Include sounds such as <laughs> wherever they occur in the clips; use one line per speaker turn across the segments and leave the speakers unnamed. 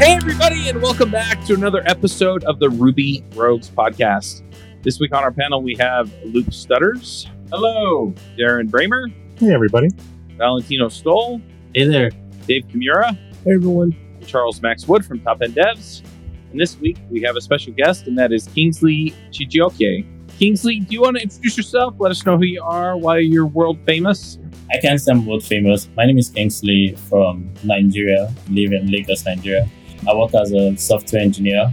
Hey, everybody, and welcome back to another episode of the Ruby Rogues podcast. This week on our panel, we have Luke Stutters. Hello. Darren Bramer.
Hey, everybody.
Valentino Stoll.
Hey there.
Dave Kimura.
Hey, everyone.
And Charles Max Wood from Top End Devs. And this week, we have a special guest, and that is Kingsley Chijioke. Kingsley, do you want to introduce yourself? Let us know who you are, why you're world famous.
I can't say I'm world famous. My name is Kingsley from Nigeria, live in Lagos, Nigeria. I work as a software engineer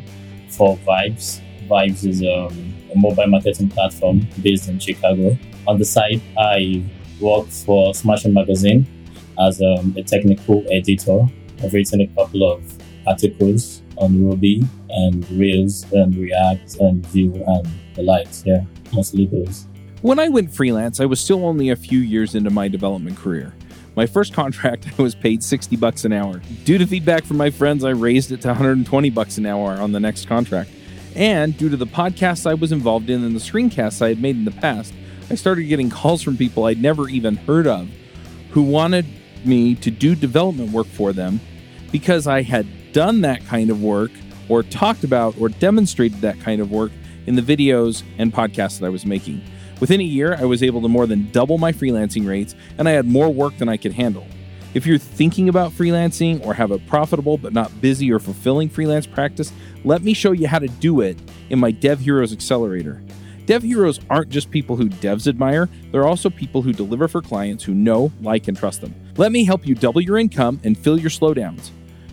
for Vibes. Vibes is um, a mobile marketing platform based in Chicago. On the side, I work for Smashing Magazine as um, a technical editor. I've written a couple of articles on Ruby and Rails and React and Vue and the likes. Yeah, mostly those.
When I went freelance, I was still only a few years into my development career. My first contract, <laughs> I was paid 60 bucks an hour. Due to feedback from my friends, I raised it to 120 bucks an hour on the next contract. And due to the podcasts I was involved in and the screencasts I had made in the past, I started getting calls from people I'd never even heard of who wanted me to do development work for them because I had done that kind of work or talked about or demonstrated that kind of work in the videos and podcasts that I was making. Within a year, I was able to more than double my freelancing rates, and I had more work than I could handle. If you're thinking about freelancing or have a profitable but not busy or fulfilling freelance practice, let me show you how to do it in my Dev Heroes Accelerator. Dev Heroes aren't just people who devs admire, they're also people who deliver for clients who know, like, and trust them. Let me help you double your income and fill your slowdowns.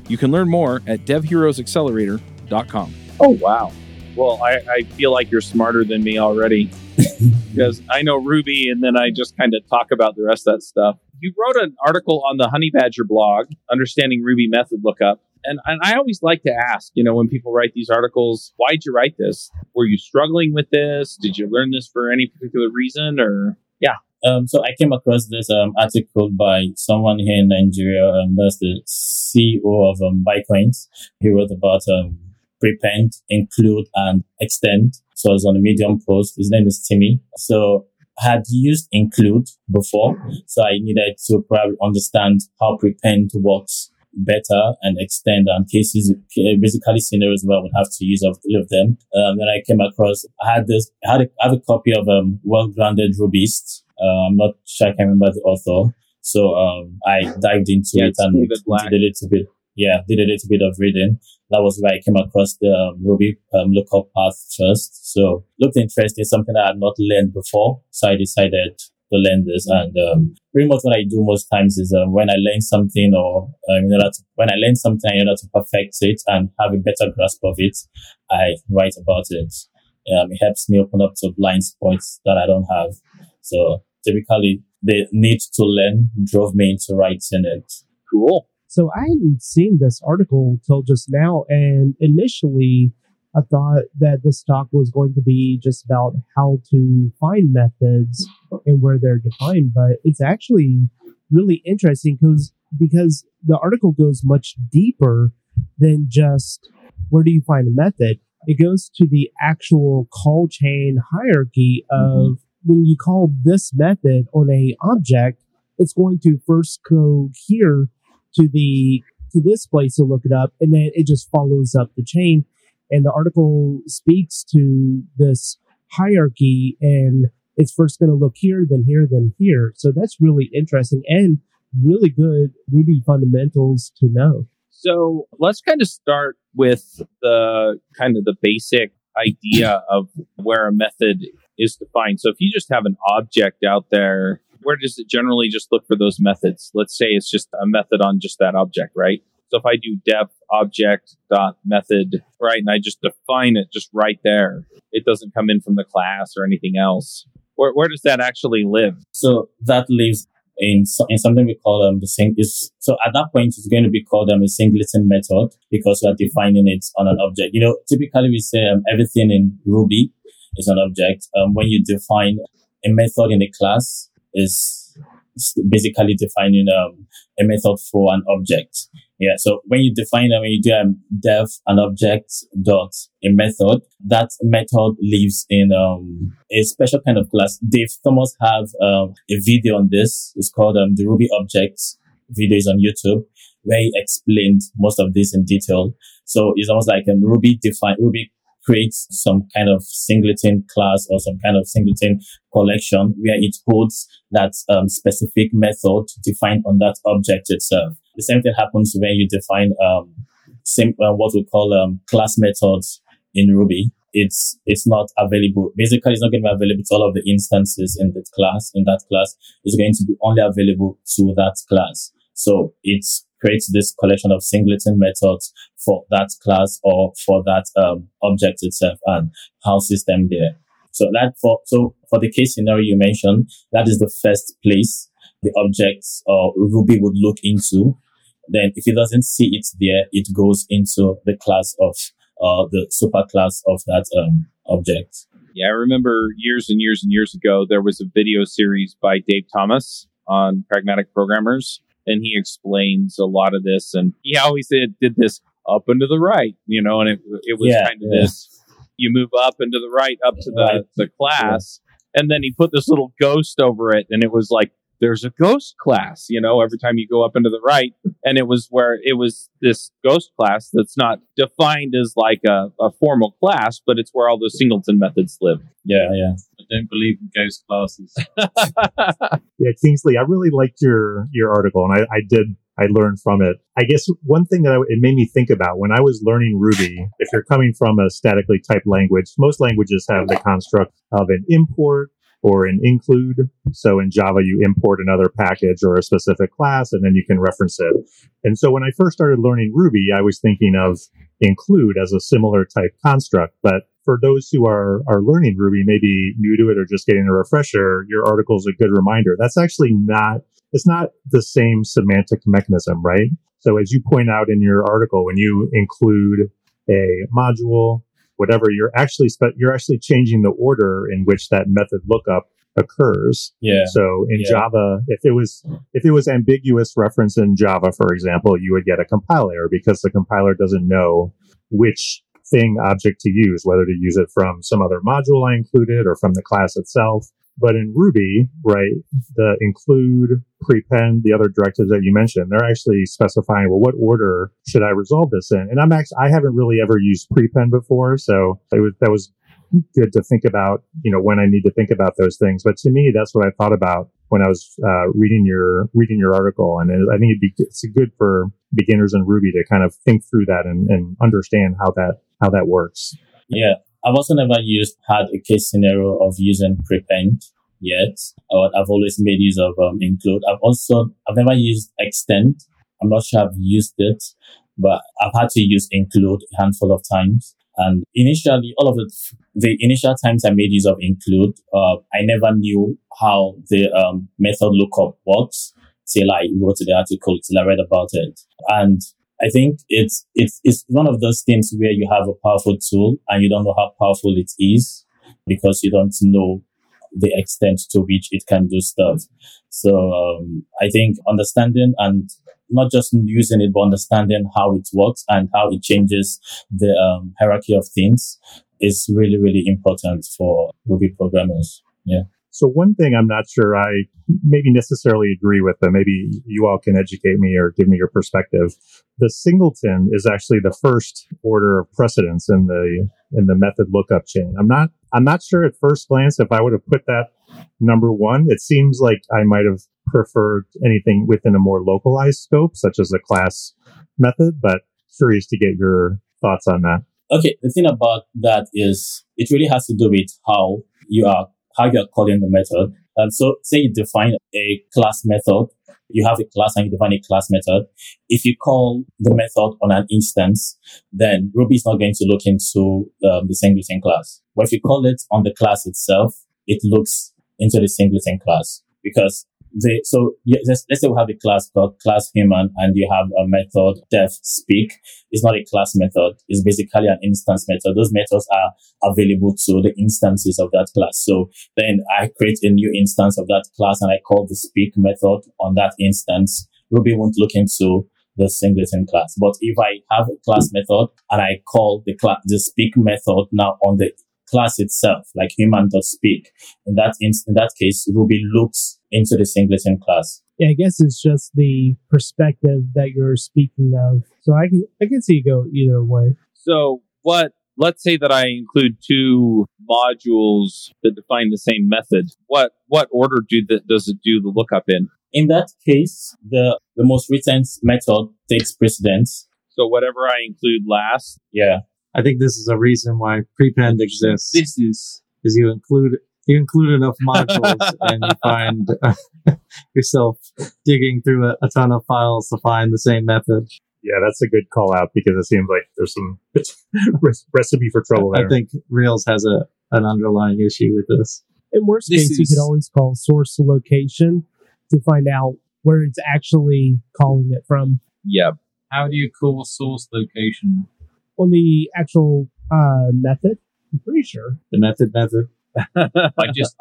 You can learn more at devheroesaccelerator.com.
Oh, wow. Well, I, I feel like you're smarter than me already because I know Ruby and then I just kind of talk about the rest of that stuff. You wrote an article on the Honey Badger blog, Understanding Ruby Method Lookup. And, and I always like to ask, you know, when people write these articles, why'd you write this? Were you struggling with this? Did you learn this for any particular reason? Or, yeah.
Um, so I came across this um, article by someone here in Nigeria, and that's the CEO of um, BuyCoins. He wrote about um, prepend, include, and extend. So I was on a Medium post. His name is Timi. So I had used include before, so I needed to probably understand how prepend works better and extend on cases, basically scenarios where I would have to use all of them. Um, then I came across, I had this, I had a, I have a copy of um, Well-Grounded Rubyist. Uh, I'm not sure I can remember the author. So um, I dived into
Yeah,
it and did a little bit. Yeah, did a little bit of reading. That was where I came across the um, Ruby um, lookup path first. So looked interesting, something I had not learned before. So I decided to learn this. And um, pretty much what I do most times is um, when I learn something or um, in order to, when I learn something in order to perfect it and have a better grasp of it, I write about it. Um, it helps me open up to blind spots that I don't have. So typically the need to learn drove me into writing it.
Cool.
So I hadn't seen this article till just now, and initially I thought that this talk was going to be just about how to find methods and where they're defined, but it's actually really interesting because because the article goes much deeper than just where do you find a method. It goes to the actual call chain hierarchy of mm-hmm. when you call this method on a object, it's going to first go here to the to this place to look it up, and then it just follows up the chain. And the article speaks to this hierarchy, and it's first going to look here, then here, then here. So that's really interesting and really good Ruby fundamentals to know.
So let's kind of start with the kind of the basic idea of where a method is defined. So if you just have an object out there, where does it generally just look for those methods? Let's say it's just a method on just that object, right? So if I do def object dot method, right, and I just define it just right there, it doesn't come in from the class or anything else. Where, where does that actually live?
So that lives in in something we call um the sing is so at that point it's going to be called um a singleton method because we are defining it on an object. You know, typically we say um, everything in Ruby is an object. Um, when you define a method in a class is basically defining um a method for an object. Yeah. So when you define that, when you do a def an object dot a method, that method lives in um, a special kind of class. Dave Thomas have um, a video on this. It's called um, the Ruby Objects. Video is on YouTube. where he explained most of this in detail. So it's almost like um, Ruby define Ruby creates some kind of singleton class or some kind of singleton collection where it holds that um, specific method defined on that object itself. The same thing happens when you define um, same, uh, what we call um, class methods in Ruby. It's it's not available. Basically, it's not going to be available to all of the instances in that class. In that class, it's going to be only available to that class. So it's creates this collection of singleton methods for that class or for that um, object itself and houses them there. So that for so for the case scenario you mentioned, that is the first place the objects or Ruby would look into. Then if it doesn't see it there, it goes into the class of uh, the superclass of that um, object.
Yeah, I remember years and years and years ago there was a video series by Dave Thomas on pragmatic programmers and he explains a lot of this. And he always did, did this up and to the right, you know, and it, it was yeah, kind of yeah. this you move up and to the right, up to the, right. the class. Yeah. And then he put this little ghost over it, and it was like there's a ghost class, you know, every time you go up into the right. And it was where it was this ghost class that's not defined as like a, a formal class, but it's where all those singleton methods live.
Yeah, yeah. I don't believe in ghost classes. <laughs>
yeah, Kingsley, I really liked your your article, and I, I did I learned from it. I guess one thing that I, it made me think about when I was learning Ruby, if you're coming from a statically typed language, most languages have the construct of an import or an include. So in Java, you import another package or a specific class, and then you can reference it. And so when I first started learning Ruby, I was thinking of include as a similar type construct. But for those who are, are learning Ruby, maybe new to it or just getting a refresher, your article is a good reminder. That's actually not, it's not the same semantic mechanism, right? So as you point out in your article, when you include a module whatever you're actually spe- you're actually changing the order in which that method lookup occurs.
Yeah.
So in
yeah.
Java, if it was if it was ambiguous reference in Java, for example, you would get a compiler because the compiler doesn't know which thing object to use, whether to use it from some other module I included or from the class itself. But in Ruby, right, the include, prepend, the other directives that you mentioned, they're actually specifying, well, what order should I resolve this in? And I'm actually, I haven't really ever used prepend before. So it was, that was good to think about, you know, when I need to think about those things. But to me, that's what I thought about when I was uh, reading your reading your article, and I think it'd be it's good for beginners in Ruby to kind of think through that and, and understand how that how that works.
Yeah, I've also never used had a case scenario of using prepend yet. I've always made use of um, include. I've also I've never used extend. I'm not sure I've used it, but I've had to use include a handful of times. And initially, all of the the initial times I made use of include, uh, I never knew how the um, method lookup works till I wrote the article, till I read about it. And I think it's, it's, it's one of those things where you have a powerful tool and you don't know how powerful it is because you don't know the extent to which it can do stuff. So, um, I think understanding and not just using it, but understanding how it works and how it changes the um, hierarchy of things is really, really important for Ruby programmers. Yeah.
So one thing I'm not sure I maybe necessarily agree with, but maybe you all can educate me or give me your perspective. The singleton is actually the first order of precedence in the in the method lookup chain. I'm not I'm not sure at first glance if I would have put that number one. It seems like I might have preferred anything within a more localized scope, such as a class method, but curious to get your thoughts on that.
Okay, the thing about that is it really has to do with how you are how you are calling the method. And so say you define a class method, you have a class and you define a class method. If you call the method on an instance, then Ruby is not going to look into um, the singleton class. But if you call it on the class itself, it looks into the singleton class because the, so let's, let's say we have a class called class human and you have a method def speak. It's not a class method. It's basically an instance method. Those methods are available to the instances of that class. So then I create a new instance of that class and I call the speak method on that instance. Ruby won't look into the singleton class. But if I have a class method and I call the class, the speak method now on the class itself, like human.speak. In that in, in that case, Ruby looks into the singleton class.
Yeah, I guess it's just the perspective that you're speaking of. So I can I can see it go either way.
So what let's say that I include two modules that define the same method. What what order do the, does it do the lookup in?
In that case, the the most recent method takes precedence.
So whatever I include last.
Yeah.
I think this is a reason why prepend exists.
This is
is you include you include enough modules <laughs> and you find uh, <laughs> yourself digging through a, a ton of files to find the same method.
Yeah, that's a good call out because it seems like there's some <laughs> recipe for trouble there.
I think Rails has a an underlying issue with this.
In worst
This
case, you could always call source location to find out where it's actually calling it from
yeah.
How do you call source location?
On the actual uh, method. I'm pretty sure.
The method method. <laughs>
I just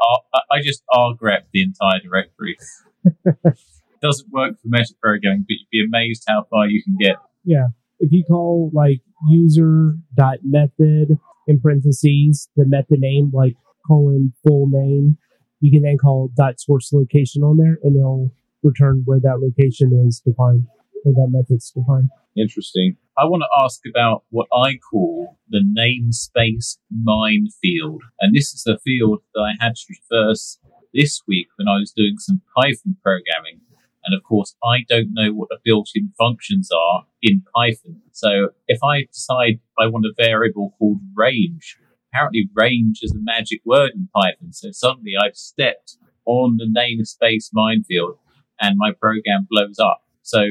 I just rgrep the entire directory. <laughs> Doesn't work for meta programming, but you'd be amazed how far you can get.
Yeah, if you call like user dot method in parentheses the method name like colon full name, you can then call dot source location on there, and it'll return where that location is defined, where that method's defined.
Interesting.
I want to ask about what I call the namespace minefield. And this is a field that I had to traverse this week when I was doing some Python programming. And of course, I don't know what the built in functions are in Python. So if I decide I want a variable called range, apparently range is a magic word in Python. So suddenly I've stepped on the namespace minefield and my program blows up. So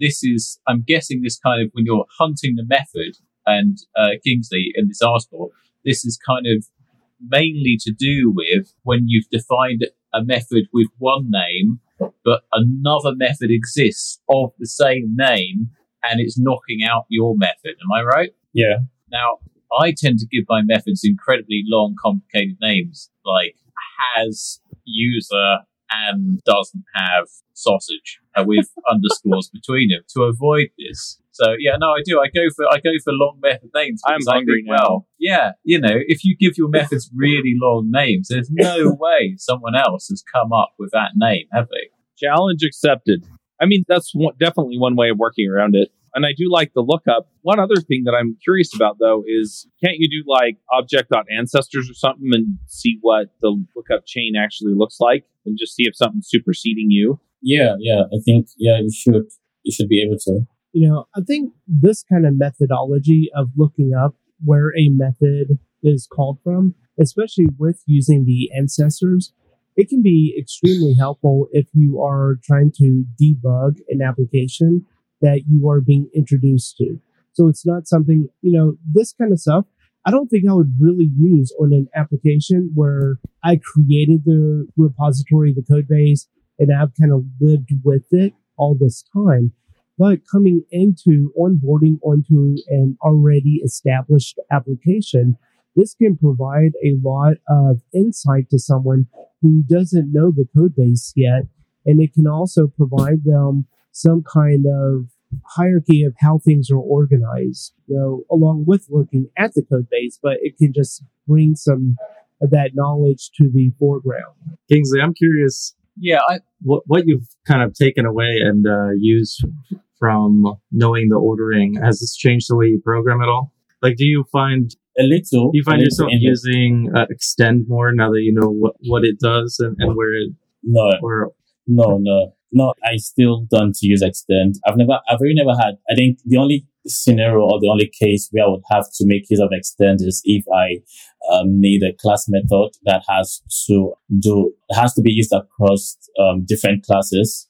this is, I'm guessing this kind of, when you're hunting the method and uh, Kingsley in this article, this is kind of mainly to do with when you've defined a method with one name, but another method exists of the same name and it's knocking out your method. Am I right?
Yeah.
Now, I tend to give my methods incredibly long, complicated names like has user and doesn't have sausage uh, with underscores <laughs> between them to avoid this. So yeah, no, I do. I go for I go for long method names.
I'm
I
hungry
think,
now.
Well, yeah, you know, if you give your methods really long names, there's no <laughs> way someone else has come up with that name, have they?
Challenge accepted. I mean, that's one, definitely one way of working around it. And I do like the lookup. One other thing that I'm curious about though is can't you do like object.ancestors or something and see what the lookup chain actually looks like and just see if something's superseding you?
Yeah, yeah. I think yeah, you should you should be able to.
You know, I think this kind of methodology of looking up where a method is called from, especially with using the ancestors, it can be extremely helpful if you are trying to debug an application that you are being introduced to. So it's not something, you know, this kind of stuff. I don't think I would really use on an application where I created the repository, the code base, and I've kind of lived with it all this time. But coming into onboarding onto an already established application, this can provide a lot of insight to someone who doesn't know the code base yet. And it can also provide them some kind of hierarchy of how things are organized, you know, along with looking at the code base, but it can just bring some of that knowledge to the foreground.
Kingsley, I'm curious
Yeah, I,
what what you've kind of taken away and uh, used from knowing the ordering. Has this changed the way you program at all? Like, do you find
A little.
do you find yourself
in
using uh, extend more now that you know what what it does and, and where it
No,
or
no, no, no. I still don't use extend. I've never, I've really never had. I think the only scenario or the only case where I would have to make use of extend is if I um, need a class method that has to do has to be used across um, different classes.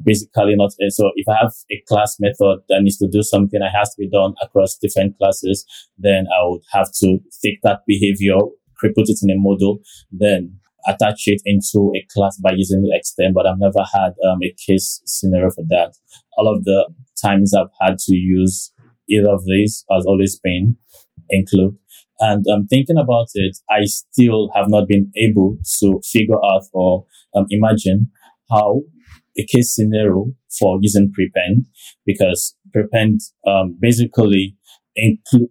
Basically, not uh, so. If I have a class method that needs to do something that has to be done across different classes, then I would have to take that behavior, put it in a model, then attach it into a class by using the extend, but I've never had um, a case scenario for that. All of the times I've had to use either of these has always been include. And I'm um, thinking about it, I still have not been able to figure out or um, imagine how a case scenario for using prepend because prepend um, basically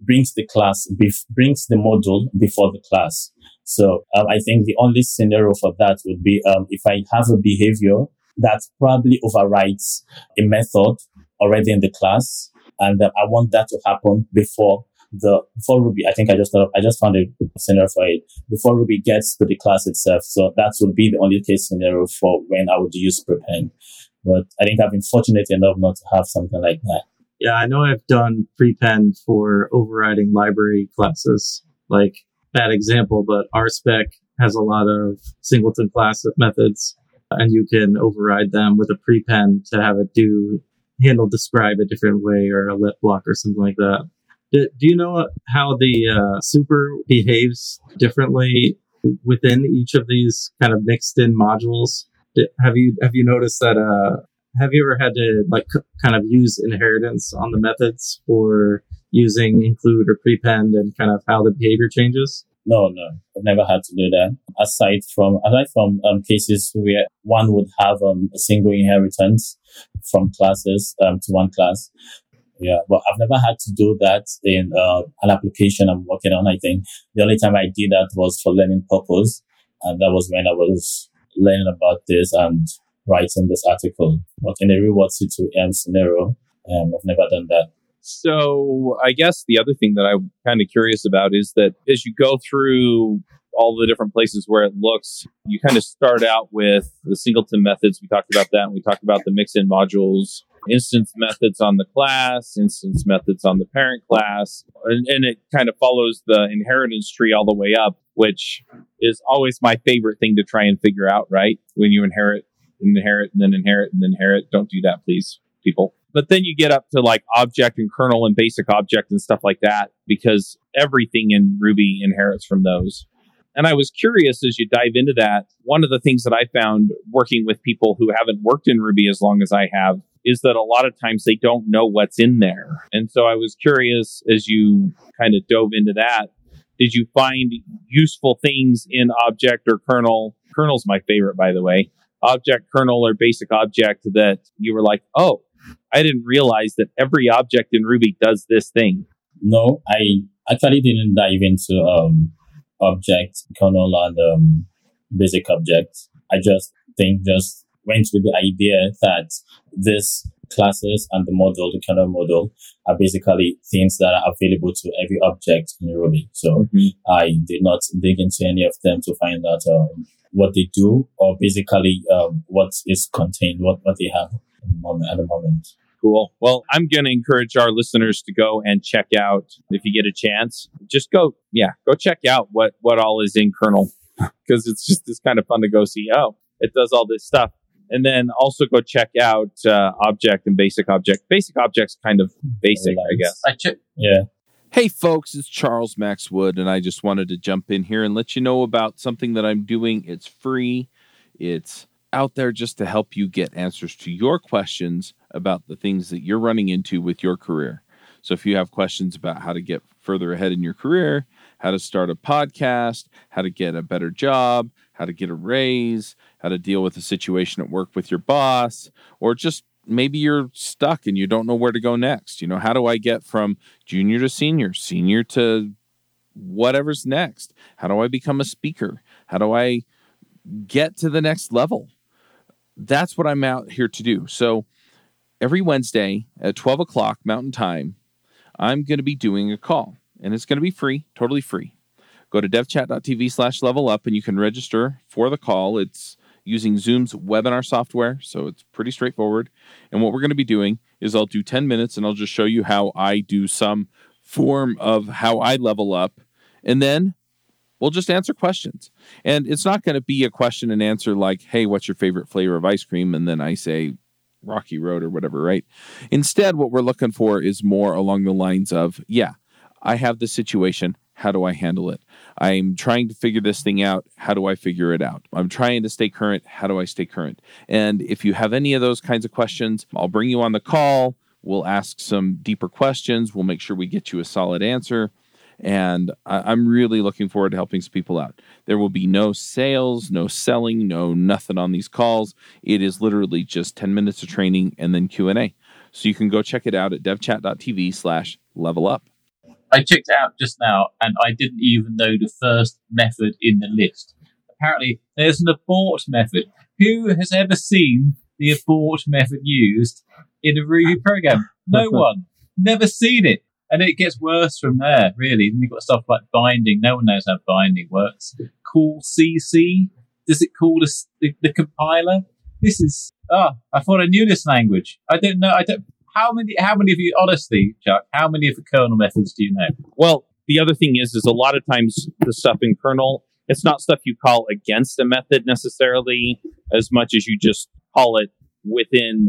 brings the class, bef- brings the module before the class. So um, I think the only scenario for that would be um, if I have a behavior that probably overrides a method already in the class, and uh, I want that to happen before the before Ruby. I think I just thought, I just found a scenario for it before Ruby gets to the class itself. So that would be the only case scenario for when I would use prepend. But I think I've been fortunate enough not to have something like that.
Yeah, I know I've done prepend for overriding library classes. Like bad example, but RSpec has a lot of singleton class methods and you can override them with a prepend to have it do handle describe a different way or a let block or something like that. Do, do you know how the uh, super behaves differently within each of these kind of mixed in modules? have you have you noticed that? Uh, have you ever had to like c- kind of use inheritance on the methods for using include or prepend and kind of how the behavior changes?
No, no, I've never had to do that. Aside from aside from um, cases where one would have um, a single inheritance from classes um, to one class. Yeah, but I've never had to do that in uh, an application I'm working on. I think the only time I did that was for learning purpose, and that was when I was learning about this and writing this article. But in a reward situation scenario, um, I've never done that.
So I guess the other thing that I'm kind of curious about is that as you go through all the different places where it looks, you kind of start out with the singleton methods. We talked about that. And we talked about the mix-in modules, instance methods on the class, instance methods on the parent class, and, and it kind of follows the inheritance tree all the way up, which is always my favorite thing to try and figure out. Right when you inherit, inherit, and then inherit, and then inherit. Don't do that, please, people but then you get up to like object and kernel and basic object and stuff like that because everything in Ruby inherits from those. And I was curious as you dive into that. One of the things that I found working with people who haven't worked in Ruby as long as I have is that a lot of times they don't know what's in there. And so I was curious as you kind of dove into that. Did you find useful things in object or kernel? Kernel's my favorite, by the way. Object, kernel, or basic object that you were like, oh, I didn't realize that every object in Ruby does this thing.
No, I actually didn't dive into um, object, kernel, and um, basic objects. I just think just went with the idea that this classes and the model, the kernel model, are basically things that are available to every object in Ruby. So mm-hmm. I did not dig into any of them to find out um, what they do or basically um, what is contained, what, what they have moment, at the moment.
Cool. Well, I'm going to encourage our listeners to go and check out if you get a chance. Just go, yeah, go check out what what all is in kernel <laughs> because it's just it's kind of fun to go see. Oh, it does all this stuff, and then also go check out uh, object and basic object. Basic objects kind of basic, I guess.
I check.
Yeah.
Hey folks, it's Charles Max Wood, and I just wanted to jump in here and let you know about something that I'm doing. It's free. It's out there just to help you get answers to your questions about the things that you're running into with your career. So if you have questions about how to get further ahead in your career, how to start a podcast, how to get a better job, how to get a raise, how to deal with a situation at work with your boss, or just maybe you're stuck and you don't know where to go next. You know, how do I get from junior to senior, senior to whatever's next? How do I become a speaker? How do I get to the next level? that's what I'm out here to do. So every Wednesday at 12 o'clock Mountain Time, I'm going to be doing a call, and it's going to be free, totally free. Go to devchat.tv slash level up and you can register for the call. It's using Zoom's webinar software, so it's pretty straightforward. And what we're going to be doing is I'll do 10 minutes and I'll just show you how I do some form of how I level up. And then We'll just answer questions. And it's not going to be a question and answer like, hey, what's your favorite flavor of ice cream? And then I say Rocky Road or whatever, right? Instead, what we're looking for is more along the lines of, yeah, I have this situation. How do I handle it? I'm trying to figure this thing out. How do I figure it out? I'm trying to stay current. How do I stay current? And if you have any of those kinds of questions, I'll bring you on the call. We'll ask some deeper questions. We'll make sure we get you a solid answer. And I, am really looking forward to helping some people out. There will be no sales, no selling, no nothing on these calls. It is literally just 10 minutes of training and then Q&A. So you can go check it out at devchat.tv slash level up.
I checked it out just now, and I didn't even know the first method in the list. Apparently, there's an abort method. Who has ever seen the abort method used in a Ruby program? No <laughs> one. Never seen it. And it gets worse from there, really. Then you've got stuff like binding. No one knows how binding works. Call CC. Does it call the, the, the compiler? This is, ah, I thought I knew this language. I don't know. I don't, how many, how many of you, honestly, Chuck, how many of the kernel methods do you know?
Well, the other thing is, is a lot of times the stuff in kernel, it's not stuff you call against a method necessarily, as much as you just call it within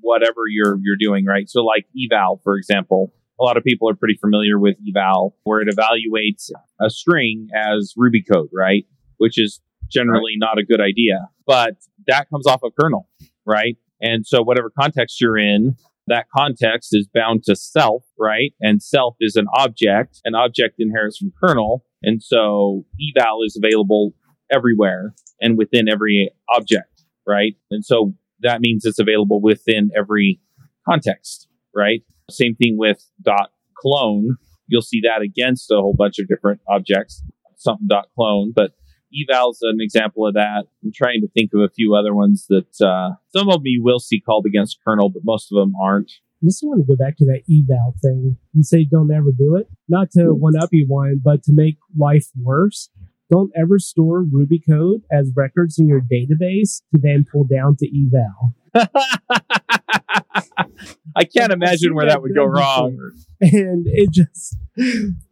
whatever you're you're doing, right? So, like eval, for example, a lot of people are pretty familiar with eval, where it evaluates a string as Ruby code, right? Which is generally not a good idea, but that comes off of kernel, right? And so, whatever context you're in, that context is bound to self, right? And self is an object. An object inherits from kernel. And so eval is available everywhere and within every object, right? And so that means it's available within every context, right? Same thing with dot clone. You'll see that against a whole bunch of different objects, something dot clone, but eval's an example of that. I'm trying to think of a few other ones that uh, some of you will see called against kernel, but most of them aren't.
I just want to go back to that eval thing. You say don't ever do it, not to one up you one, but to make life worse. Don't ever store Ruby code as records in your database to then pull down to eval. <laughs>
I can't imagine where that would go wrong. <laughs>
And it just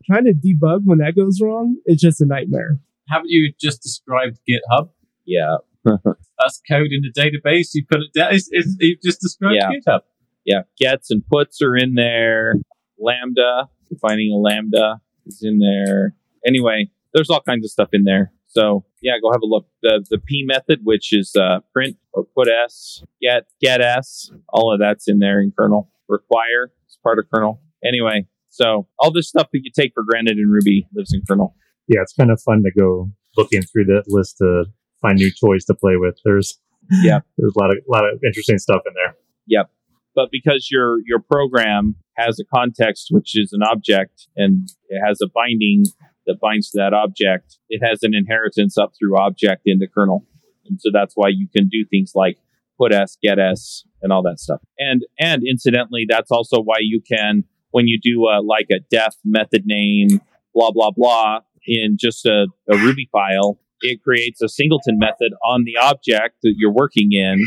trying to debug when that goes wrong, it's just a nightmare.
Haven't you just described GitHub?
Yeah. <laughs>
That's code in the database. You put it down. It's, it's, you just described
Yeah.
GitHub.
Yeah. Gets and puts are in there. Lambda, finding a lambda is in there. Anyway, there's all kinds of stuff in there. So yeah, go have a look. The the P method, which is uh, print or put s, get get s, all of that's in there in kernel. Require is part of kernel. Anyway, so all this stuff that you take for granted in Ruby lives in kernel.
Yeah, it's kind of fun to go looking through that list to find new toys to play with. There's
Yeah. <laughs>
there's a lot of lot of interesting stuff in there.
Yep. But because your your program has a context which is an object and it has a binding that binds to that object, it has an inheritance up through object into kernel. And so that's why you can do things like put s, get s, and all that stuff. And and incidentally, that's also why you can when you do a, like a def method name, blah blah blah, in just a, a Ruby file, it creates a singleton method on the object that you're working in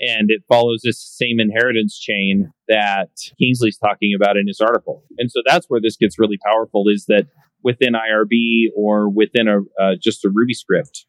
and it follows this same inheritance chain that Kingsley's talking about in his article. And so that's where this gets really powerful is that within IRB or within a uh, just a Ruby script,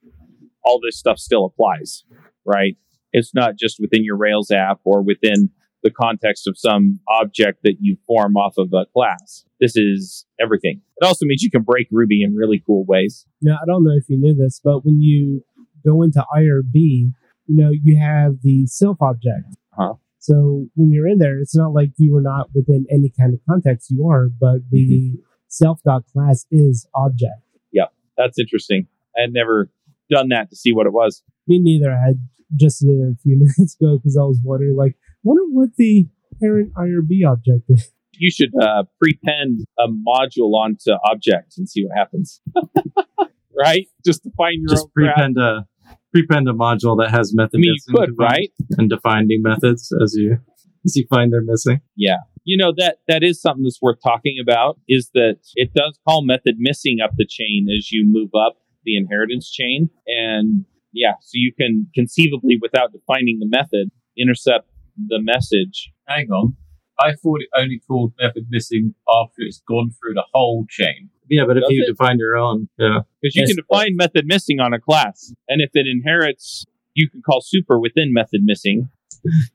all this stuff still applies, right? It's not just within your Rails app or within the context of some object that you form off of a class. This is everything. It also means you can break Ruby in really cool ways.
Now, I don't know if you knew this, but when you go into IRB, you know, you have the self object.
Huh.
So when you're in there, it's not like you are not within any kind of context you are, but the mm-hmm. self dot class is object.
Yeah, that's interesting. I had never done that to see what it was.
Me neither. I just did it a few <laughs> minutes ago because I was wondering, like, wonder what the parent IRB object is.
you should uh, prepend a module onto object and see what happens. <laughs> right? Just define your
Just
own crap.
prepend a prepend a module that has method
I mean, you could, right?
and define new methods as you as you find they're missing.
Yeah. You know that that is something that's worth talking about. Is that it does call method missing up the chain as you move up the inheritance chain, and yeah, so you can conceivably, without defining the method, intercept the message.
Hang on. I thought it only called method missing after it's gone through the whole chain.
Yeah, but if
Does
you
it?
define your own, yeah,
Because you
Yes.
can define method missing on a class, and if it inherits, you can call super within method missing.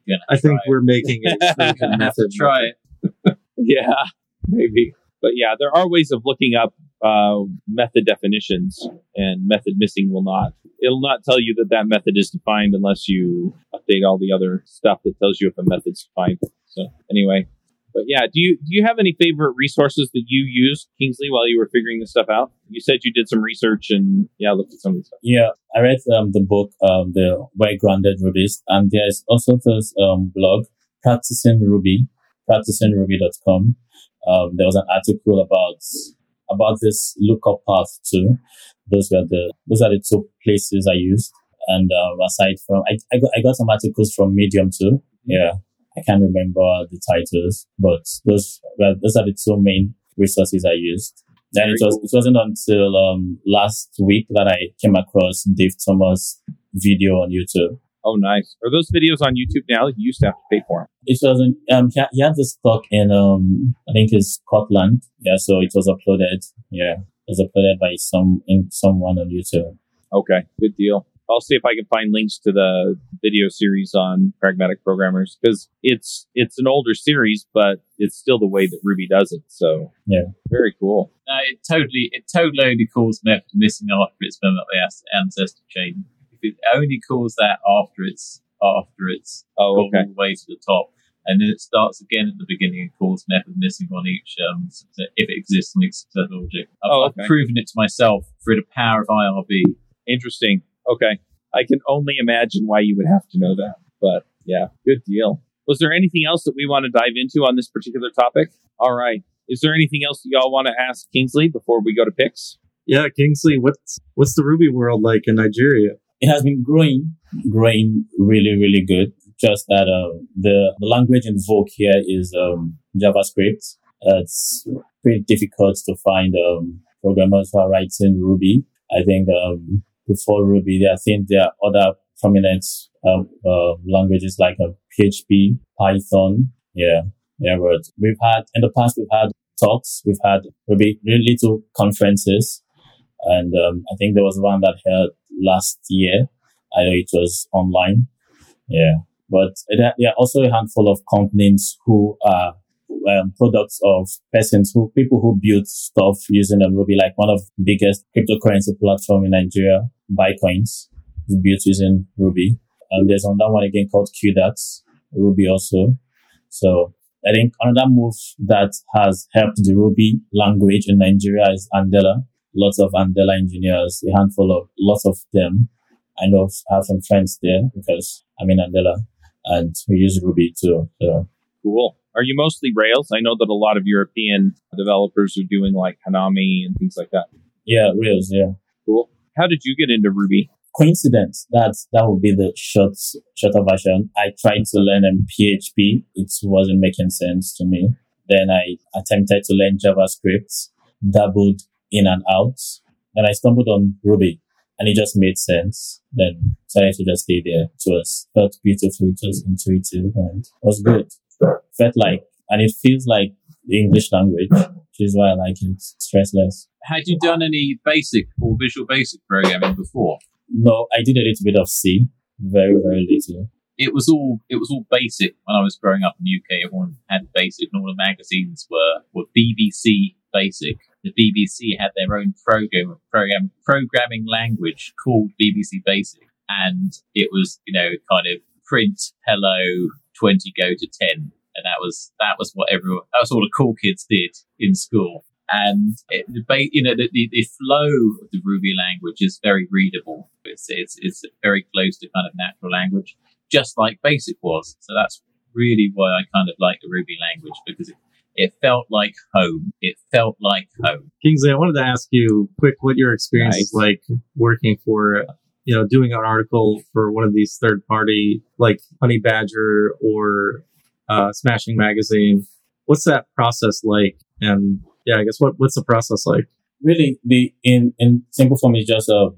Gonna
I think
it.
we're making a <laughs> exclusion method.
try it. <laughs>
Yeah, maybe. But yeah, there are ways of looking up uh, method definitions, and method missing will not. It'll not tell you that that method is defined unless you update all the other stuff that tells you if a method's defined. So anyway, but yeah, do you do you have any favorite resources that you used, Kingsley, while you were figuring this stuff out? You said you did some research and yeah, looked at some of this stuff.
Yeah, I read um, the book, um, the Well Grounded Rubyist, and there's also this um, blog, Practicing Ruby, practicingruby.com. Um, there was an article about about this lookup path too. Those were the those are the two places I used. And um, aside from, I, I got, I got some articles from Medium too. Yeah, I can't remember the titles, but those well, those are the two main resources I used. Then it was it wasn't until um, last week that I came across Dave Thomas video on YouTube.
Oh, nice. Are those videos on YouTube now? You used to have to pay for them.
It wasn't. Um, he, he had this talk in um, I think it's Scotland. Yeah, so it was uploaded. Yeah, it was uploaded by some in someone on YouTube.
Okay, good deal. I'll see if I can find links to the video series on pragmatic programmers because it's it's an older series, but it's still the way that Ruby does it. So
Yeah.
very cool.
No, it totally, it totally only calls method missing after it's been up the ancestor chain. If it only calls that after it's after it's
Oh,
gone
okay.
all the way to the top, and then it starts again at the beginning and calls method missing on each um if it exists on each successful object. I've,
Oh,
I've proven it to myself through the power of IRB.
Interesting. Okay. I can only imagine why you would have to know that. But yeah, good deal. Was there anything else that we want to dive into on this particular topic? All right. Is there anything else that y'all want to ask Kingsley before we go to picks?
Yeah, Kingsley, what's what's the Ruby world like in Nigeria?
It has been growing, growing really, really good. Just that uh, the, the language in vogue here is um, JavaScript. Uh, it's pretty difficult to find um, programmers who are writing Ruby. I think um, before Ruby, I think there are other prominent um, uh, languages like PHP, Python. Yeah, yeah. But we've had in the past we've had talks, we've had Ruby really little conferences, and um, I think there was one that held last year. I know it was online. Yeah. But there are also a handful of companies who are um, products of persons who, people who build stuff using um, Ruby, like one of the biggest cryptocurrency platform in Nigeria, BuyCoins, built using Ruby. And there's another one again called Quidax, Ruby also. So I think another move that has helped the Ruby language in Nigeria is Andela lots of Andela engineers, a handful of lots of them. I know have some friends there because I'm in Andela and we use Ruby too. So
Cool. Are you mostly Rails? I know that a lot of European developers are doing like Hanami and things like that.
yeah, Rails, yeah.
Cool. How did you get into Ruby?
Coincidence. That's that would be the short shorter version. I tried to learn um, PHP. It wasn't making sense to me. Then I attempted to learn JavaScript, dabbled in and out. Then I stumbled on Ruby and it just made sense. Then decided to just stay there. It was felt beautiful, it was intuitive and it was good. Felt like and it feels like the English language, which is why I like it. Stressless.
Had you done any basic or Visual Basic programming before?
No, I did a little bit of C. Very, very little.
it was all it was all basic when I was growing up in the UK. Everyone had basic, and all the magazines were were BBC basic. The BBC had their own program program programming language called BBC Basic, and it was you know kind of print hello twenty go to ten, and that was that was what everyone that was all the cool kids did in school. And it, you know the, the, the flow of the Ruby language is very readable. It's it's it's very close to kind of natural language just like Basic was. So that's really why I kind of like the Ruby language because it, it felt like home. It felt like home.
Kingsley, I wanted to ask you quick what your experience is like working for, you know, doing an article for one of these third party like Honey Badger or uh, Smashing Magazine. What's that process like? And yeah, I guess what what's the process like?
really the in in simple form is just uh,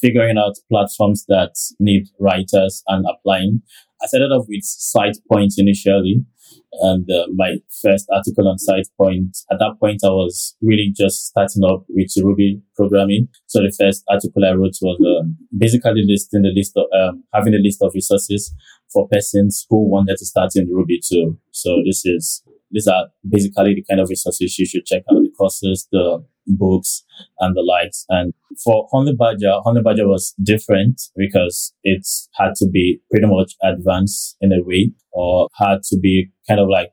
figuring out platforms that need writers and applying. I started off with SitePoint initially, and uh, my first article on SitePoint. At that point, I was really just starting up with Ruby programming. So the first article I wrote was um, basically listing the list of um, having a list of resources for persons who wanted to start in Ruby too. So this is these are basically the kind of resources you should check out: the courses, the books, and the likes. And for Honey Badger, Honey Badger was different because it had to be pretty much advanced in a way, or had to be kind of like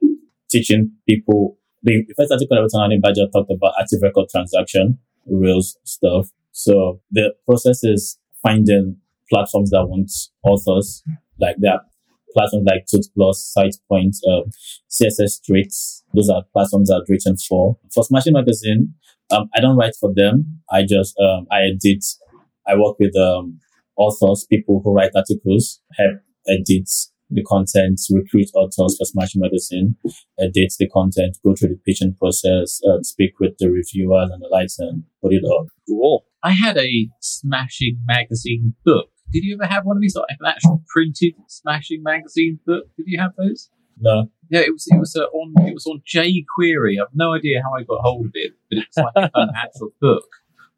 teaching people. The first article I wrote on Honey Badger talked about active record transaction, Rails stuff. So the process is finding platforms that want authors, like that platforms like Tuts+, SitePoint, um, CSS Tricks. Those are platforms I've written for. For Smashing Magazine, um, I don't write for them. I just, um, I edit. I work with um, authors, people who write articles, help edit the content, recruit authors for Smashing Magazine, edit the content, go through the pitching process, uh, speak with the reviewers and the likes, and put it up.
Cool.
I had a Smashing Magazine book. Did you ever have one of these, like an actual printed Smashing Magazine book? Did you have those?
No,
Yeah, it was it was uh, on it was on jQuery. I've no idea how I got hold of it, but it's like an <laughs> actual book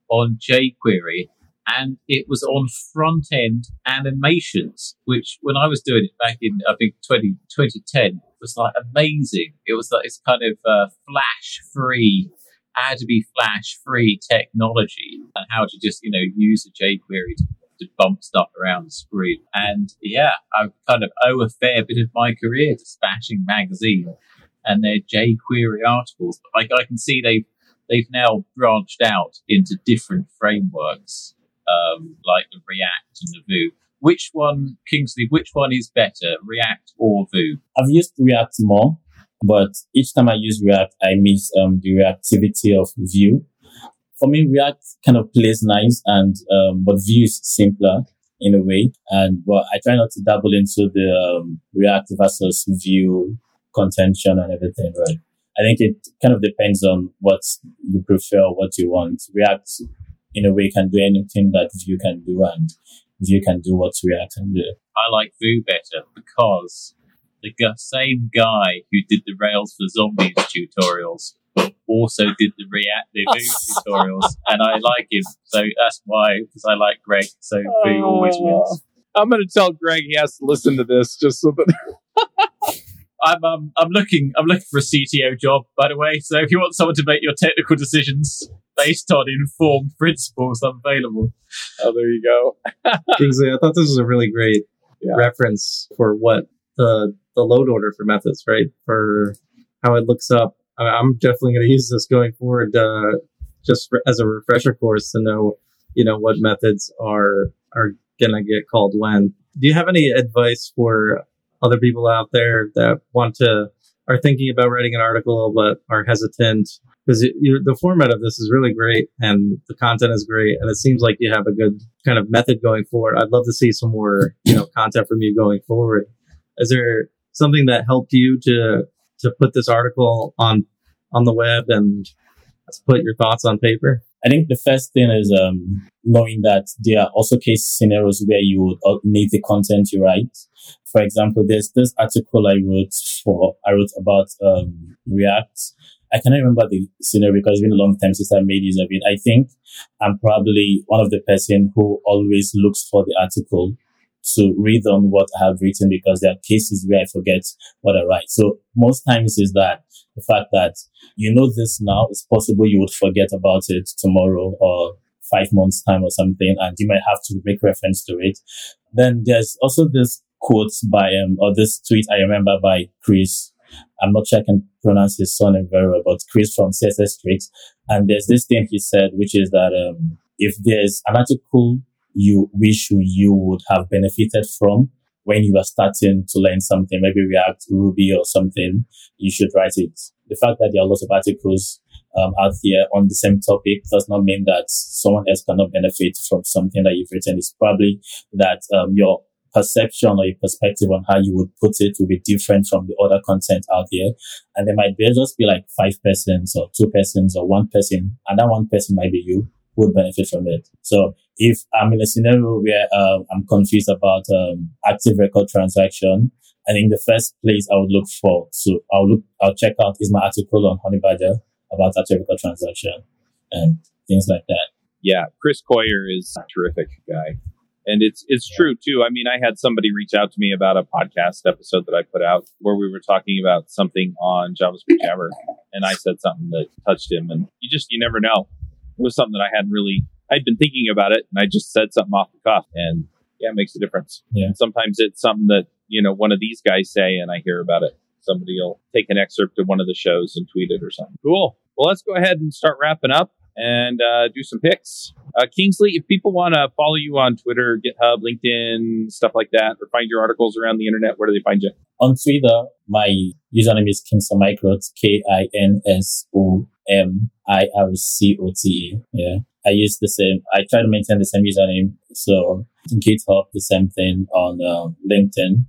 on jQuery, and it was on front end animations, which when I was doing it back in I think 20, 2010 was like amazing. It was like it's kind of uh, flash free. Adobe Flash free technology and how to just you know use a jQuery to, to bump stuff around the screen. And yeah, I kind of owe a fair bit of my career to Smashing Magazine and their jQuery articles. But like I can see they've they've now branched out into different frameworks, um, like the React and the Vue. Which one, Kingsley? Which one is better, React or Vue?
I've used React more, but each time I use React, I miss um, the reactivity of Vue. For me, React kind of plays nice, and um, but Vue is simpler in a way. And but I try not to dabble into the um, React versus Vue contention and everything. Right? I think it kind of depends on what you prefer, what you want. React, in a way, can do anything that Vue can do, and Vue can do what React can do.
I like Vue better because the same guy who did the Rails for Zombies tutorials also did the React the Vue <laughs> tutorials, and I like him. So that's why, because I like Gregg. So Vue always wins.
I'm going to tell Gregg he has to listen to this just so that. <laughs>
I'm um, I'm looking I'm looking for a CTO job, by the way. So if you want someone to make your technical decisions based on informed principles, I'm available.
Oh, there you go. <laughs>
Kingsley, I thought this was a really great
Yeah.
reference for what the the load order for methods, right? For how it looks up. I'm definitely going to use this going forward, uh, just as a refresher course to know, you know, what methods are are going to get called when. Do you have any advice for other people out there that want to are thinking about writing an article but are hesitant? Because the format of this is really great and the content is great, and it seems like you have a good kind of method going forward. I'd love to see some more, you know, content from you going forward. Is there something that helped you to to put this article on on the web and put your thoughts on paper?
I think the first thing is um, knowing that there are also case scenarios where you would uh, need the content you write. For example, there's this article I wrote for I wrote about um, React. I cannot remember the scenario because it's been a long time since I made use of it. I think I'm probably one of the person who always looks for the article to read on what I have written because there are cases where I forget what I write. So most times is that the fact that you know this now, it's possible you would forget about it tomorrow or five months time or something, and you might have to make reference to it. Then there's also this quote by, um, or this tweet I remember by Chris. I'm not sure I can pronounce his surname very well, but Chris from CSS Tricks. And there's this thing he said, which is that, um, if there's an article you wish you would have benefited from when you are starting to learn something, maybe React, Ruby or something, you should write it. The fact that there are lots of articles um, out there on the same topic does not mean that someone else cannot benefit from something that you've written. It's probably that um, your perception or your perspective on how you would put it will be different from the other content out there. And there might be just be like five persons or two persons or one person, and that one person might be you would benefit from it. So if I'm in a scenario where uh, I'm confused about um, active record transaction, I think the first place I would look for, so I'll look, I'll check out is my article on Honeybadger about active record transaction and things like that.
Yeah, Chris Coyier is a terrific guy. And it's it's true too. I mean, I had somebody reach out to me about a podcast episode that I put out where we were talking about something on JavaScript Jabber, and I said something that touched him, and you just you never know. It was something that I hadn't really I'd been thinking about it, and I just said something off the cuff, and yeah, it makes a difference.
Yeah.
And sometimes it's something that you know one of these guys say, and I hear about it. Somebody will take an excerpt of one of the shows and tweet it or something. Cool. Well, let's go ahead and start wrapping up and uh, do some picks. Uh, Kingsley, if people want to follow you on Twitter, GitHub, LinkedIn, stuff like that, or find your articles around the internet, where do they find you?
On Twitter, my username is Kinsomicrot, K-I-N-S-O-M-I-R-C-O-T-E. Yeah. I use the same, I try to maintain the same username. So GitHub, the same thing. On uh, LinkedIn,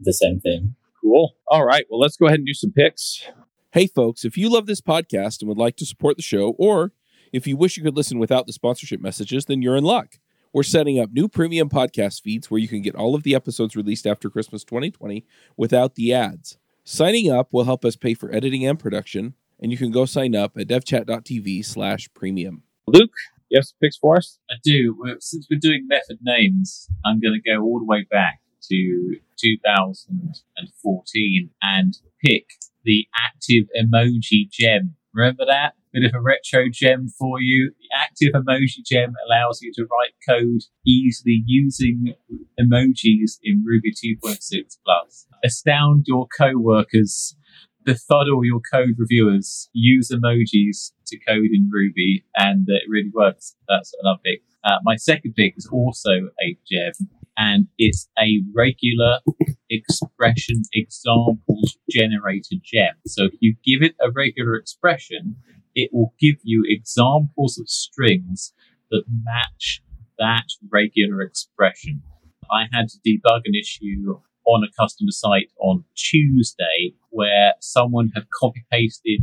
the same thing.
Cool. All right. Well, let's go ahead and do some picks.
Hey, folks, if you love this podcast and would like to support the show, or if you wish you could listen without the sponsorship messages, then you're in luck. We're setting up new premium podcast feeds where you can get all of the episodes released after Christmas 2020 without the ads. Signing up will help us pay for editing and production, and you can go sign up at devchat.tv slash premium.
Luke, you have some picks for us?
I do. Since we're doing method names, I'm going to go all the way back to 2014 and pick the active emoji gem. Remember that? Bit of a retro gem for you. The active emoji gem allows you to write code easily using emojis in Ruby 2.6 plus. Astound your co-workers, befuddle your code reviewers, use emojis to code in Ruby, and it really works. That's another pick. Uh, my second big is also a gem, and it's a regular expression examples generator gem. So if you give it a regular expression, it will give you examples of strings that match that regular expression. I had to debug an issue on a customer site on Tuesday where someone had copy pasted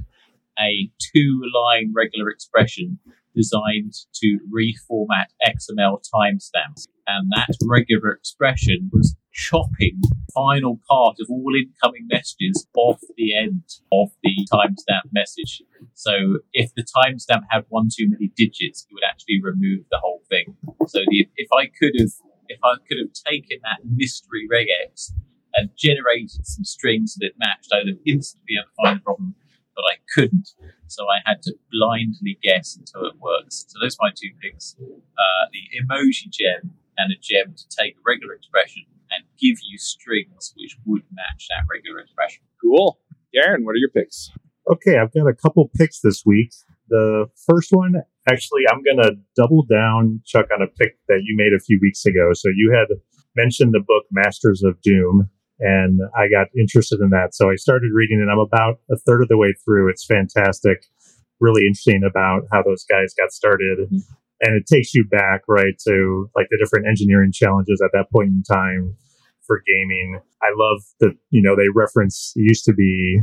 a two line regular expression designed to reformat XML timestamps. And that regular expression was chopping final part of all incoming messages off the end of the timestamp message. So if the timestamp had one too many digits, it would actually remove the whole thing. So the, if I could have if I could have taken that mystery regex and generated some strings that it matched, I would have instantly be able to find the problem, but I couldn't. So I had to blindly guess until it works. So those are my two picks. Uh, the emoji gem and a gem to take a regular expression and give you strings which would match that regular expression.
Cool. Darren, what are your picks?
Okay, I've got a couple picks this week. The first one, actually, I'm going to double down, Chuck, on a pick that you made a few weeks ago. So you had mentioned the book Masters of Doom, and I got interested in that. So I started reading it. I'm about a third of the way through. It's fantastic, really interesting about how those guys got started.
Mm-hmm.
And it takes you back, right, to like the different engineering challenges at that point in time for gaming. I love that, you know, they reference it used to be,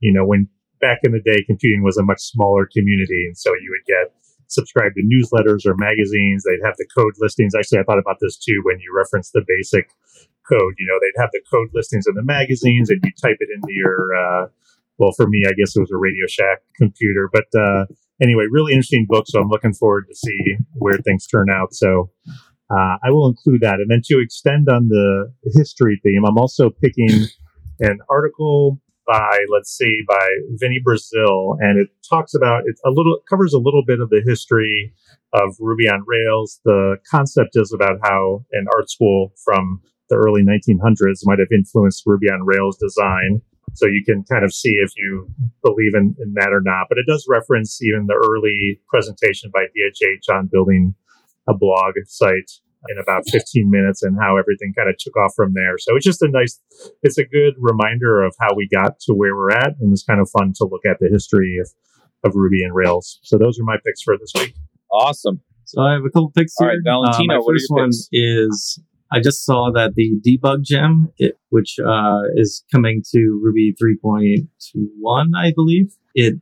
you know, when back in the day, computing was a much smaller community. And so you would get subscribe to newsletters or magazines. They'd have the code listings. Actually, I thought about this too when you reference the basic code. You know, they'd have the code listings in the magazines and you type it into your, uh, well, for me, I guess it was a Radio Shack computer. But uh, anyway, really interesting book. So I'm looking forward to see where things turn out. So uh, I will include that. And then to extend on the history theme, I'm also picking an article by, let's see, by Vinny Brazil, and it talks about it's a little covers a little bit of the history of Ruby on Rails. The concept is about how an art school from the early 1900s might have influenced Ruby on Rails design. So you can kind of see if you believe in, in that or not. But it does reference even the early presentation by DHH on building a blog site in about 15 minutes and how everything kind of took off from there. So it's just a nice, it's a good reminder of how we got to where we're at. And it's kind of fun to look at the history of, of Ruby and Rails. So those are my picks for this week.
Awesome.
So I have a couple picks
All
here.
right, Valentino,
Uh, my
what are
first
your
one
picks?
is I just saw that the debug gem, it, which uh, is coming to Ruby 3.1, I believe, it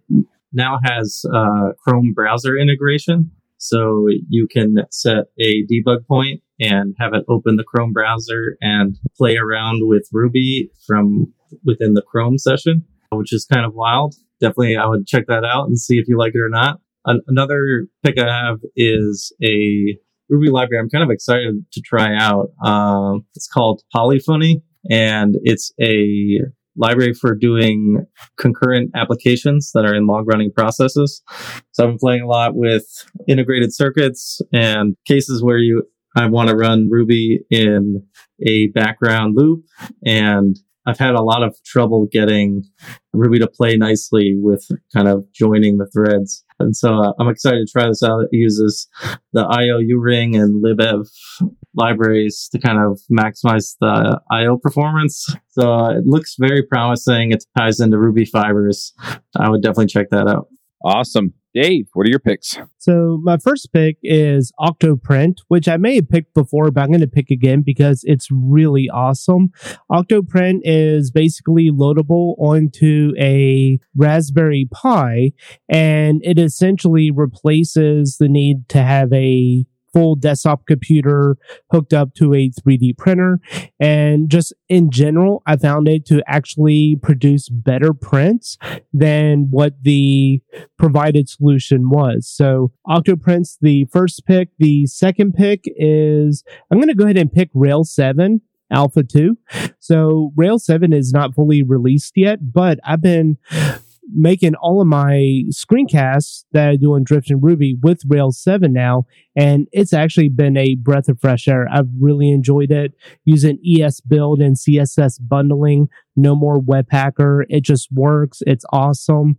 now has uh, Chrome browser integration. So you can set a debug point and have it open the Chrome browser and play around with Ruby from within the Chrome session, which is kind of wild. Definitely, I would check that out and see if you like it or not. An- another pick I have is a Ruby library I'm kind of excited to try out. Um, it's called Polyphony, and it's a library for doing concurrent applications that are in long running processes. So I've been playing a lot with integrated circuits and cases where you I want to run Ruby in a background loop and I've had a lot of trouble getting Ruby to play nicely with kind of joining the threads. And so uh, I'm excited to try this out. It uses the io_uring and libev libraries to kind of maximize the IO performance. So uh, it looks very promising. It ties into Ruby fibers. I would definitely check that out.
Awesome. Dave, what are your picks?
So my first pick is Octoprint, which I may have picked before, but I'm going to pick again because it's really awesome. Octoprint is basically loadable onto a Raspberry Pi, and it essentially replaces the need to have a full desktop computer hooked up to a 3D printer. And just in general, I found it to actually produce better prints than what the provided solution was. So Octoprint's the first pick. The second pick is I'm going to go ahead and pick Rail 7 Alpha 2. So Rail 7 is not fully released yet, but I've been making all of my screencasts that I do on Drifting Ruby with Rails 7 now, and it's actually been a breath of fresh air. I've really enjoyed it using esbuild and CSS bundling. No more Webpacker. It just works. It's awesome.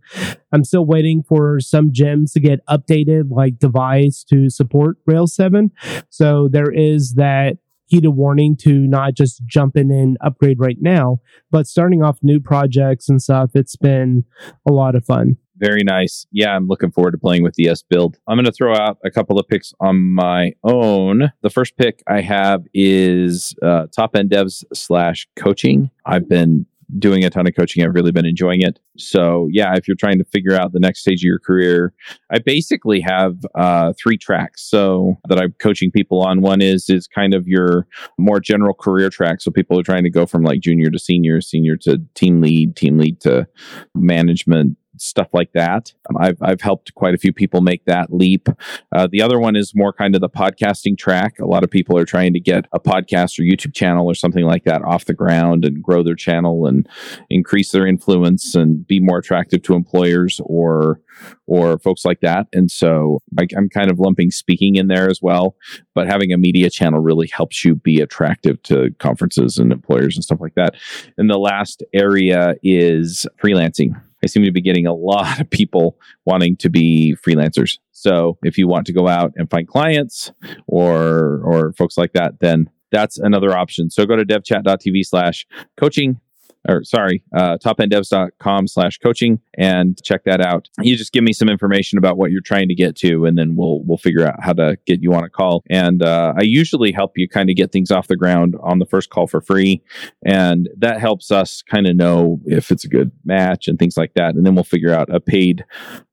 I'm still waiting for some gems to get updated, like Devise to support Rails 7. So there is that heated warning to not just jump in and upgrade right now, but starting off new projects and stuff. It's been a lot of fun.
Very nice. Yeah, I'm looking forward to playing with the esbuild. I'm going to throw out a couple of picks on my own. The first pick I have is uh, Top End Devs slash coaching. I've been doing a ton of coaching. I've really been enjoying it. So, yeah, if you're trying to figure out the next stage of your career, I basically have uh, three tracks. So that I'm coaching people on. One is is kind of your more general career track. So people are trying to go from like junior to senior, senior to team lead, team lead to management, stuff like that. Um, I've I've helped quite a few people make that leap. Uh, the other one is more kind of the podcasting track. A lot of people are trying to get a podcast or YouTube channel or something like that off the ground and grow their channel and increase their influence and be more attractive to employers or or folks like that. And so I, I'm kind of lumping speaking in there as well. But having a media channel really helps you be attractive to conferences and employers and stuff like that. And the last area is freelancing. I seem to be getting a lot of people wanting to be freelancers. So if you want to go out and find clients or or folks like that, then that's another option. So go to devchat.tv slash coaching or sorry, uh, topenddevs.com slash coaching and check that out. You just give me some information about what you're trying to get to, and then we'll we'll figure out how to get you on a call. And uh, I usually help you kind of get things off the ground on the first call for free, and that helps us kind of know if it's a good match and things like that. And then we'll figure out a paid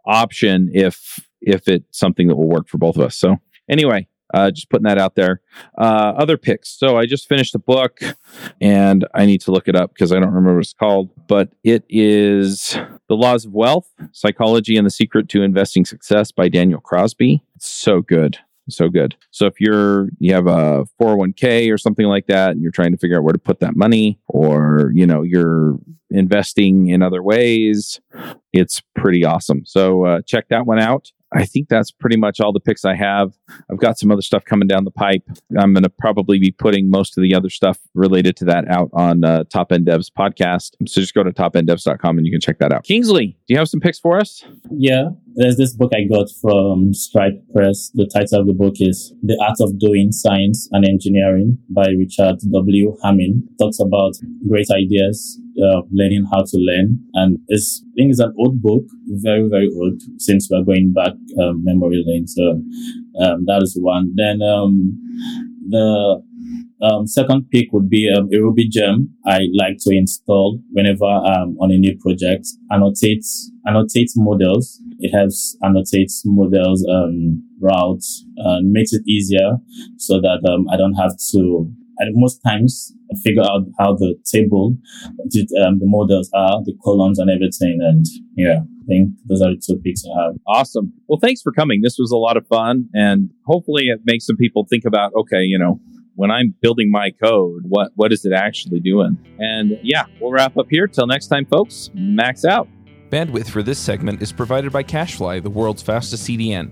option if if it's something that will work for both of us. So anyway, uh, just putting that out there. Uh, other picks. So I just finished a book and I need to look it up because I don't remember what it's called, but it is The Laws of Wealth Psychology and the Secret to Investing Success by Daniel Crosby. It's so good. So good. So if you're you have a 401k or something like that and you're trying to figure out where to put that money or you know you're investing in other ways, it's pretty awesome. So uh, check that one out. I think that's pretty much all the picks I have. I've got some other stuff coming down the pipe. I'm going to probably be putting most of the other stuff related to that out on uh, Top End Devs podcast. So just go to topenddevs.com and you can check that out. Kingsley, do you have some picks for us?
Yeah, there's this book I got from Stripe Press. The title of the book is The Art of Doing Science and Engineering by Richard W. Hamming. talks about great ideas uh, learning how to learn. And it's, I think it's an old book, very, very old, since we're going back um, memory lane. So um, that is one. Then um, the um, second pick would be um, a Ruby gem I like to install whenever I'm on a new project. Annotate, annotate models. It helps annotate models, um, routes, and makes it easier so that um, I don't have to and most times figure out how the table, the, um, the models are, the columns and everything. And yeah, I think those are the two picks I have.
Awesome. Well, thanks for coming. This was a lot of fun. And hopefully it makes some people think about, okay, you know, when I'm building my code, what, what is it actually doing? And yeah, we'll wrap up here. Till next time, folks, max out.
Bandwidth for this segment is provided by CacheFly, the world's fastest CDN.